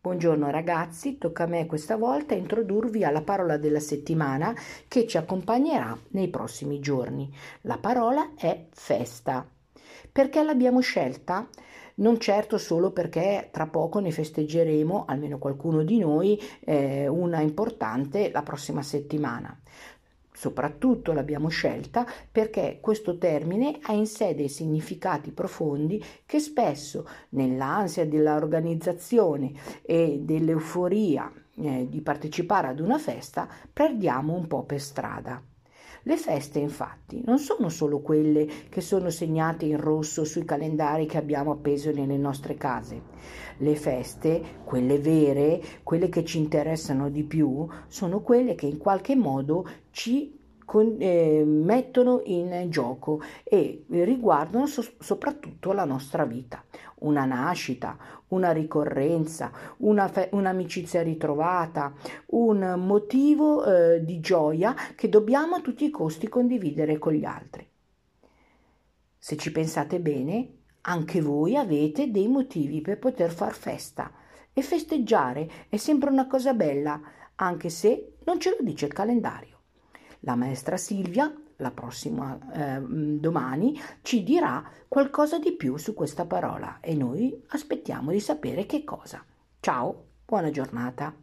Buongiorno ragazzi, tocca a me questa volta introdurvi alla parola della settimana che ci accompagnerà nei prossimi giorni. La parola è festa. Perché l'abbiamo scelta? Non certo solo perché tra poco ne festeggeremo, almeno qualcuno di noi, eh, una importante la prossima settimana. Soprattutto l'abbiamo scelta perché questo termine ha in sé dei significati profondi che spesso nell'ansia dell'organizzazione e dell'euforia eh, di partecipare ad una festa perdiamo un po' per strada. Le feste infatti non sono solo quelle che sono segnate in rosso sui calendari che abbiamo appeso nelle nostre case. Le feste, quelle vere, quelle che ci interessano di più, sono quelle che in qualche modo ci con, eh, mettono in gioco e riguardano so- soprattutto la nostra vita. Una nascita, una ricorrenza, una fe- un'amicizia ritrovata, un motivo eh, di gioia che dobbiamo a tutti i costi condividere con gli altri. Se ci pensate bene, anche voi avete dei motivi per poter far festa e festeggiare è sempre una cosa bella, anche se non ce lo dice il calendario. La maestra Silvia, la prossima eh, domani, ci dirà qualcosa di più su questa parola e noi aspettiamo di sapere che cosa. Ciao, buona giornata.